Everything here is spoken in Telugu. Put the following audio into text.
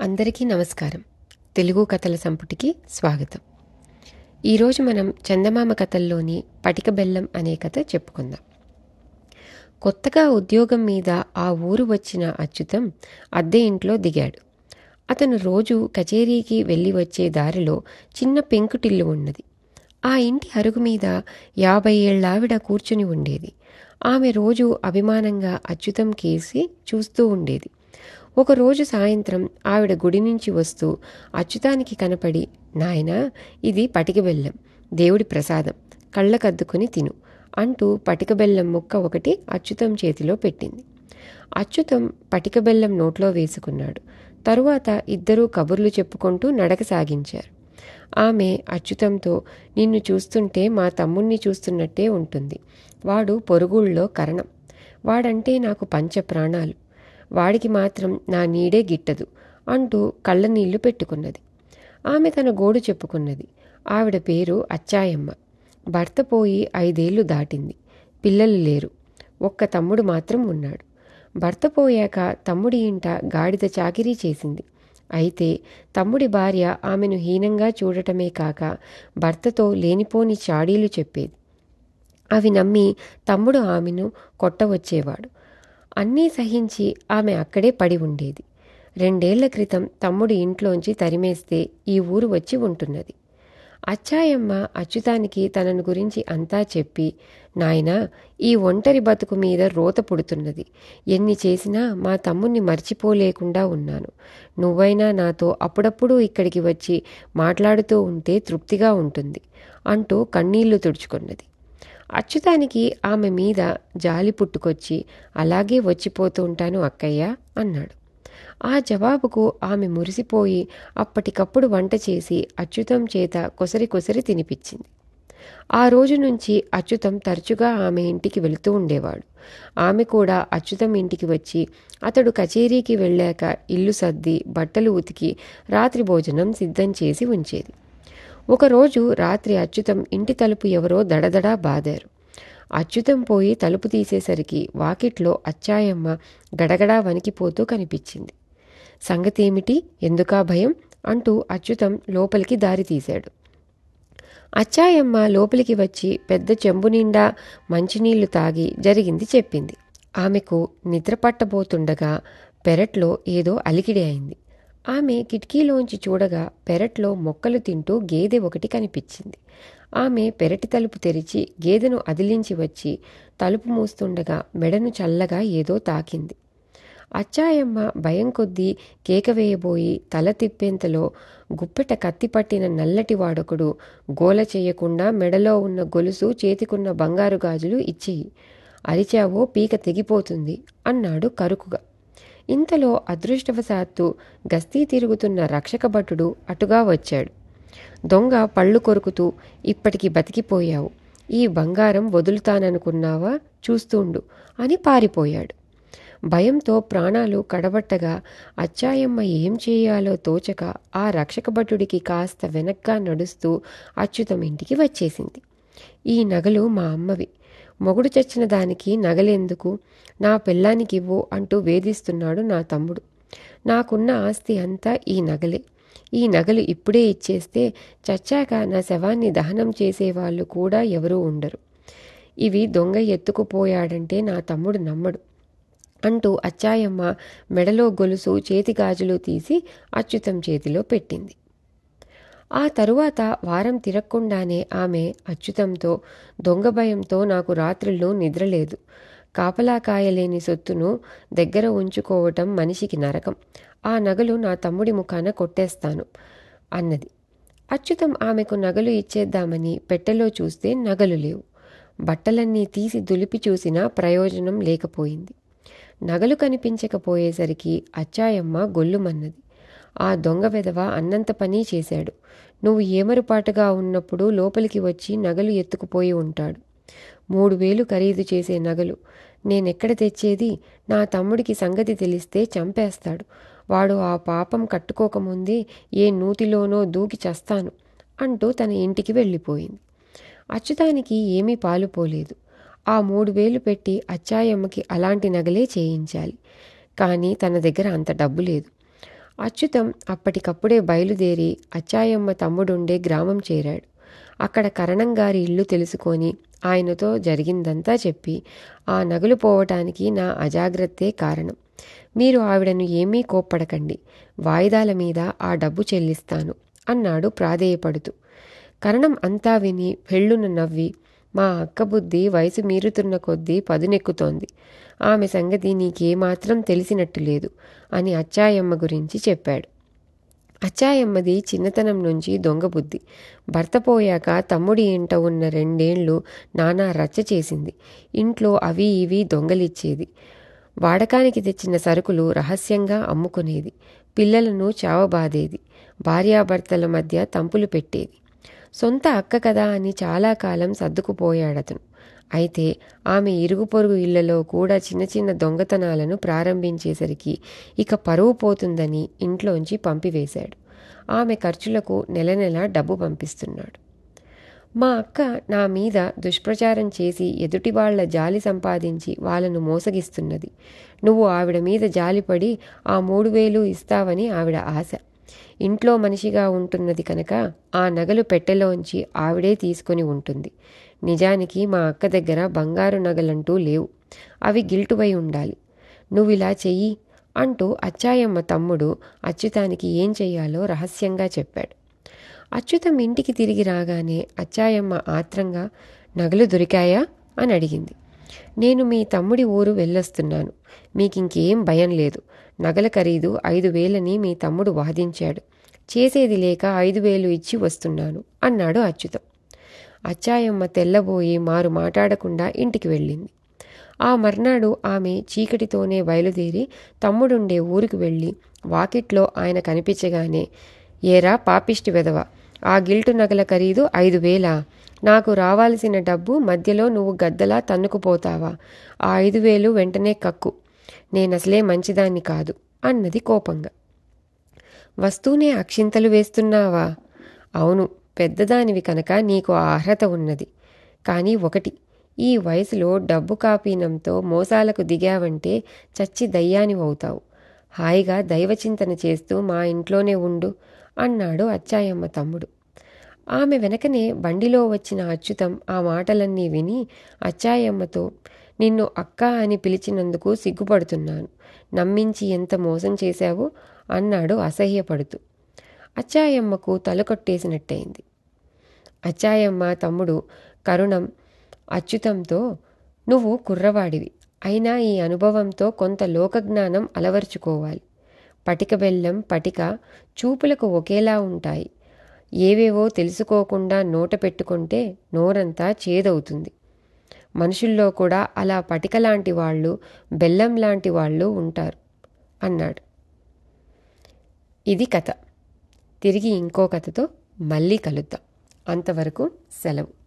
అందరికీ నమస్కారం. తెలుగు కథల సంపుటికి స్వాగతం. ఈరోజు మనం చందమామ కథల్లోని పటిక బెల్లం అనే కథ చెప్పుకుందాం. కొత్తగా ఉద్యోగం మీద ఆ ఊరు వచ్చిన అచ్యుతం అద్దె ఇంట్లో దిగాడు. అతను రోజు కచేరీకి వెళ్ళి వచ్చే దారిలో చిన్న పెంకుటిల్లు ఉన్నది. ఆ ఇంటి అరుగు మీద యాభై ఏళ్ళావిడ కూర్చుని ఉండేది. ఆమె రోజు అభిమానంగా అచ్యుతం కేసి చూస్తూ ఉండేది. ఒకరోజు సాయంత్రం ఆవిడ గుడి నుంచి వస్తూ అచ్యుతానికి కనపడి నాయనా ఇది పటిక బెల్లం దేవుడి ప్రసాదం కళ్ళకద్దుకుని తిను అంటూ పటిక బెల్లం ముక్క ఒకటి అచ్యుతం చేతిలో పెట్టింది. అచ్యుతం పటిక బెల్లం నోట్లో వేసుకున్నాడు. తరువాత ఇద్దరూ కబుర్లు చెప్పుకుంటూ నడక సాగించారు. ఆమె అచ్యుతంతో నిన్ను చూస్తుంటే మా తమ్ముణ్ణి చూస్తున్నట్టే ఉంటుంది. వాడు పొరుగుళ్ళో కరణం. వాడంటే నాకు పంచ ప్రాణాలు వాడికి మాత్రం నా నీడే గిట్టదు అంటూ కళ్ళ నీళ్ళు పెట్టుకున్నది. ఆమె తన గోడు చెప్పుకున్నది. ఆవిడ పేరు అచ్చాయమ్మ. భర్త పోయి ఐదేళ్ళు దాటింది. పిల్లలు లేరు. ఒక్క తమ్ముడు మాత్రం ఉన్నాడు. భర్త పోయాక తమ్ముడి ఇంట గాడిద చాకిరీ చేసింది. అయితే తమ్ముడి భార్య ఆమెను హీనంగా చూడటమే కాక భర్తతో లేనిపోని చాడీలు చెప్పేది. అవి నమ్మి తమ్ముడు ఆమెను కొట్టవచ్చేవాడు. అన్నీ సహించి ఆమె అక్కడే పడి ఉండేది. రెండేళ్ళ క్రితం తమ్ముడు ఇంట్లోంచి తరిమేస్తే ఈ ఊరు వచ్చి ఉంటున్నది. అచ్చాయమ్మ అచ్యుతానికి తనను గురించి అంతా చెప్పి నాయనా ఈ ఒంటరి బతుకు మీద రోత పుడుతున్నది. ఎన్ని చేసినా మా తమ్ముణ్ణి మర్చిపోలేకుండా ఉన్నాను. నువ్వైనా నాతో అప్పుడప్పుడు ఇక్కడికి వచ్చి మాట్లాడుతూ ఉంటే తృప్తిగా ఉంటుంది అంటూ కన్నీళ్ళు తుడుచుకున్నది. అచ్యుతానికి ఆమె మీద జాలి పుట్టుకొచ్చి అలాగే వచ్చిపోతూ ఉంటాను అక్కయ్య అన్నాడు. ఆ జవాబుకు ఆమె మురిసిపోయి అప్పటికప్పుడు వంట చేసి అచ్యుతం చేత కొసరి కొసరి తినిపించింది. ఆ రోజు నుంచి అచ్యుతం తరచుగా ఆమె ఇంటికి వెళుతూ ఉండేవాడు. ఆమె కూడా అచ్యుతం ఇంటికి వచ్చి అతడు కచేరీకి వెళ్ళాక ఇల్లు సర్ది బట్టలు ఉతికి రాత్రి భోజనం సిద్ధం చేసి ఉంచేది. ఒకరోజు రాత్రి అచ్యుతం ఇంటి తలుపు ఎవరో దడదడా బాదారు. అచ్యుతం పోయి తలుపు తీసేసరికి వాకిట్లో అచ్చాయమ్మ గడగడా వణికిపోతూ కనిపించింది. సంగతేమిటి? ఎందుకా భయం? అంటూ అచ్యుతం లోపలికి దారి తీశాడు. అచ్చాయమ్మ లోపలికి వచ్చి పెద్ద చెంబు నిండా మంచినీళ్ళు తాగి జరిగింది చెప్పింది. ఆమెకు నిద్ర పట్టబోతుండగా పెరట్లో ఏదో అలికిడి అయింది. ఆమె కిటికీలోంచి చూడగా పెరట్లో మొక్కలు తింటూ గేదె ఒకటి కనిపించింది. ఆమె పెరటి తలుపు తెరిచి గేదెను అదిలించి వచ్చి తలుపు మూస్తుండగా మెడను చల్లగా ఏదో తాకింది. అచ్చాయమ్మ భయం కొద్దీ కేక వేయబోయి తల తిప్పేంతలో గుప్పెట కత్తి పట్టిన నల్లటి వాడొకడు గోల చేయకుండా మెడలో ఉన్న గొలుసు చేతికున్న బంగారు గాజులు ఇచ్చేయి అరిచావో పీక తెగిపోతుంది అన్నాడు కరుకుగా. ఇంతలో అదృష్టవశాత్తు గస్తీ తిరుగుతున్న రక్షక భటుడు అటుగా వచ్చాడు. దొంగ పళ్ళు కొరుకుతూ ఇప్పటికి బతికిపోయావు. ఈ బంగారం వదులుతాననుకున్నావా? చూస్తుండు అని పారిపోయాడు. భయంతో ప్రాణాలు కడబట్టగా అచ్చాయమ్మ ఏం చేయాలో తోచక ఆ రక్షక భటుడికి కాస్త వెనక్గా నడుస్తూ అచ్యుతం ఇంటికి వచ్చేసింది. ఈ నగలు మా అమ్మవి. మొగుడు చచ్చిన దానికి నగలెందుకు? నా పెళ్ళానికివ్వు అంటూ వేధిస్తున్నాడు నా తమ్ముడు. నాకున్న ఆస్తి అంతా ఈ నగలే. ఈ నగలు ఇప్పుడే ఇచ్చేస్తే చచ్చాక నా శవాన్ని దహనం చేసేవాళ్ళు కూడా ఎవరూ ఉండరు. ఇవి దొంగ ఎత్తుకుపోయాడంటే నా తమ్ముడు నమ్మడు అంటూ అచ్చాయమ్మ మెడలో గొలుసు చేతి గాజులు తీసి అచ్యుతం చేతిలో పెట్టింది. ఆ తరువాత వారం తిరగకుండానే ఆమె అచ్యుతంతో దొంగ భయంతో నాకు రాత్రుల్లో నిద్రలేదు. కాపలా కాయలేని సొత్తును దగ్గర ఉంచుకోవటం మనిషికి నరకం. ఆ నగలు నా తమ్ముడి ముఖాన కొట్టేస్తాను అన్నది. అచ్యుతం ఆమెకు నగలు ఇచ్చేద్దామని పెట్టెలో చూస్తే నగలు లేవు. బట్టలన్నీ తీసి దులిపి చూసినా ప్రయోజనం లేకపోయింది. నగలు కనిపించకపోయేసరికి అచ్చాయమ్మ గొల్లుమన్నది. ఆ దొంగ వెధవ అన్నంత పని చేశాడు. నువ్వు ఏమరుపాటుగా ఉన్నప్పుడు లోపలికి వచ్చి నగలు ఎత్తుకుపోయి ఉంటాడు. మూడు వేలు ఖరీదు చేసే నగలు. నేనెక్కడ తెచ్చేది? నా తమ్ముడికి సంగతి తెలిస్తే చంపేస్తాడు. వాడు ఆ పాపం కట్టుకోకముందే ఏ నూతిలోనో దూకి చస్తాను అంటూ తన ఇంటికి వెళ్ళిపోయింది. అచ్యుతానికి ఏమీ పాలుపోలేదు ఆ మూడు వేలు పెట్టి అచ్చాయమ్మకి అలాంటి నగలే చేయించాలి. కానీ తన దగ్గర అంత డబ్బు లేదు. అచ్యుతం అప్పటికప్పుడే బయలుదేరి అచ్చాయమ్మ తమ్ముడుండే గ్రామం చేరాడు. అక్కడ కరణం గారి ఇల్లు తెలుసుకొని ఆయనతో జరిగిందంతా చెప్పి ఆ నగలు పోవటానికి నా అజాగ్రత్తే కారణం. మీరు ఆవిడను ఏమీ కోప్పడకండి. వాయిదాల మీద ఆ డబ్బు చెల్లిస్తాను అన్నాడు ప్రాధేయపడుతూ. కరణం అంతా విని పెళ్ళున నవ్వి మా అక్క బుద్ధి వయసు మీరుతున్న కొద్దీ పదునెక్కుతోంది. ఆమె సంగతి నీకేమాత్రం తెలిసినట్టు లేదు అని అచ్చాయమ్మ గురించి చెప్పాడు. అచ్చాయమ్మది చిన్నతనం నుంచి దొంగ బుద్ధి. భర్త పోయాక తమ్ముడి ఇంట ఉన్న రెండేళ్ళు నానా రచ్చ చేసింది. ఇంట్లో అవి ఇవి దొంగలిచ్చేది. వాడకానికి తెచ్చిన సరుకులు రహస్యంగా అమ్ముకునేది. పిల్లలను చావబాదేది. భార్యాభర్తల మధ్య తంపులు పెట్టేది. సొంత అక్క కదా అని చాలా కాలం సర్దుకుపోయాడతను. అయితే ఆమె ఇరుగు పొరుగు ఇళ్ళలో కూడా చిన్న చిన్న దొంగతనాలను ప్రారంభించేసరికి ఇక పరువు పోతుందని ఇంట్లోంచి పంపివేశాడు. ఆమె ఖర్చులకు నెల నెల డబ్బు పంపిస్తున్నాడు. మా అక్క నా మీద దుష్ప్రచారం చేసి ఎదుటి వాళ్ళ జాలి సంపాదించి వాళ్ళను మోసగిస్తున్నది. నువ్వు ఆవిడ మీద జాలిపడి ఆ మూడు వేలు ఇస్తావని ఆవిడ ఆశ. ఇంట్లో మనిషిగా ఉంటున్నది కనుక ఆ నగలు పెట్టెలోంచి ఆవిడే తీసుకొని ఉంటుంది. నిజానికి మా అక్క దగ్గర బంగారు నగలంటూ లేవు. అవి గిల్టువై ఉండాలి. నువ్విలా చెయ్యి అంటూ అచ్చాయమ్మ తమ్ముడు అచ్యుతానికి ఏం చెయ్యాలో రహస్యంగా చెప్పాడు. అచ్యుతం ఇంటికి తిరిగి రాగానే అచ్చాయమ్మ ఆత్రంగా నగలు దొరికాయా? అని అడిగింది. నేను మీ తమ్ముడి ఊరు వెళ్ళొస్తున్నాను. మీకింకేం భయం లేదు. నగల ఖరీదు ఐదు వేలని మీ తమ్ముడు వాదించాడు. చేసేది లేక ఐదు వేలు ఇచ్చి వస్తున్నాను అన్నాడు అచ్యుతం. అచ్చాయమ్మ తెల్లబోయి మారు మాట్లాడకుండా ఇంటికి వెళ్ళింది. ఆ మర్నాడు ఆమె చీకటితోనే బయలుదేరి తమ్ముడుండే ఊరికి వెళ్ళి వాకిట్లో ఆయన కనిపించగానే ఏరా పాపిష్టి వెదవ ఆ గిల్టు నగల ఖరీదు ఐదు వేలా? నాకు రావాల్సిన డబ్బు మధ్యలో నువ్వు గద్దలా తన్నుకుపోతావా? ఆ ఐదు వేలు వెంటనే కక్కు. నేనసలే మంచిదాన్ని కాదు అన్నది కోపంగా. వస్తూనే అక్షింతలు వేస్తున్నావా? అవును పెద్దదానివి కనుక నీకు ఆ అర్హత ఉన్నది. కానీ ఒకటి ఈ వయసులో డబ్బు కాపీనంతో మోసాలకు దిగావంటే చచ్చి దయ్యానివవుతావు. హాయిగా దైవచింతన చేస్తూ మా ఇంట్లోనే ఉండు అన్నాడు అచ్చాయమ్మ తమ్ముడు. ఆమె వెనకనే బండిలో వచ్చిన అచ్యుతం ఆ మాటలన్నీ విని అచ్చాయమ్మతో నిన్ను అక్క అని పిలిచినందుకు సిగ్గుపడుతున్నాను. నమ్మించి ఎంత మోసం చేశావో? అన్నాడు అసహ్యపడుతూ. అచ్చాయమ్మకు తలకొట్టేసినట్టయింది. అచ్చాయమ్మ తమ్ముడు కరుణం అచ్యుతంతో నువ్వు కుర్రవాడివి. అయినా ఈ అనుభవంతో కొంత లోకజ్ఞానం అలవర్చుకోవాలి. పటిక బెల్లం పటిక చూపులకు ఒకేలా ఉంటాయి. ఏవేవో తెలుసుకోకుండా నోట పెట్టుకుంటే నోరంతా చేదవుతుంది. మనుషుల్లో కూడా అలా పటిక లాంటి వాళ్ళు బెల్లం లాంటి వాళ్ళు ఉంటారు అన్నాడు. ఇది కథ. తిరిగి ఇంకో కథతో మళ్ళీ కలుద్దాం. అంతవరకు సెలవు.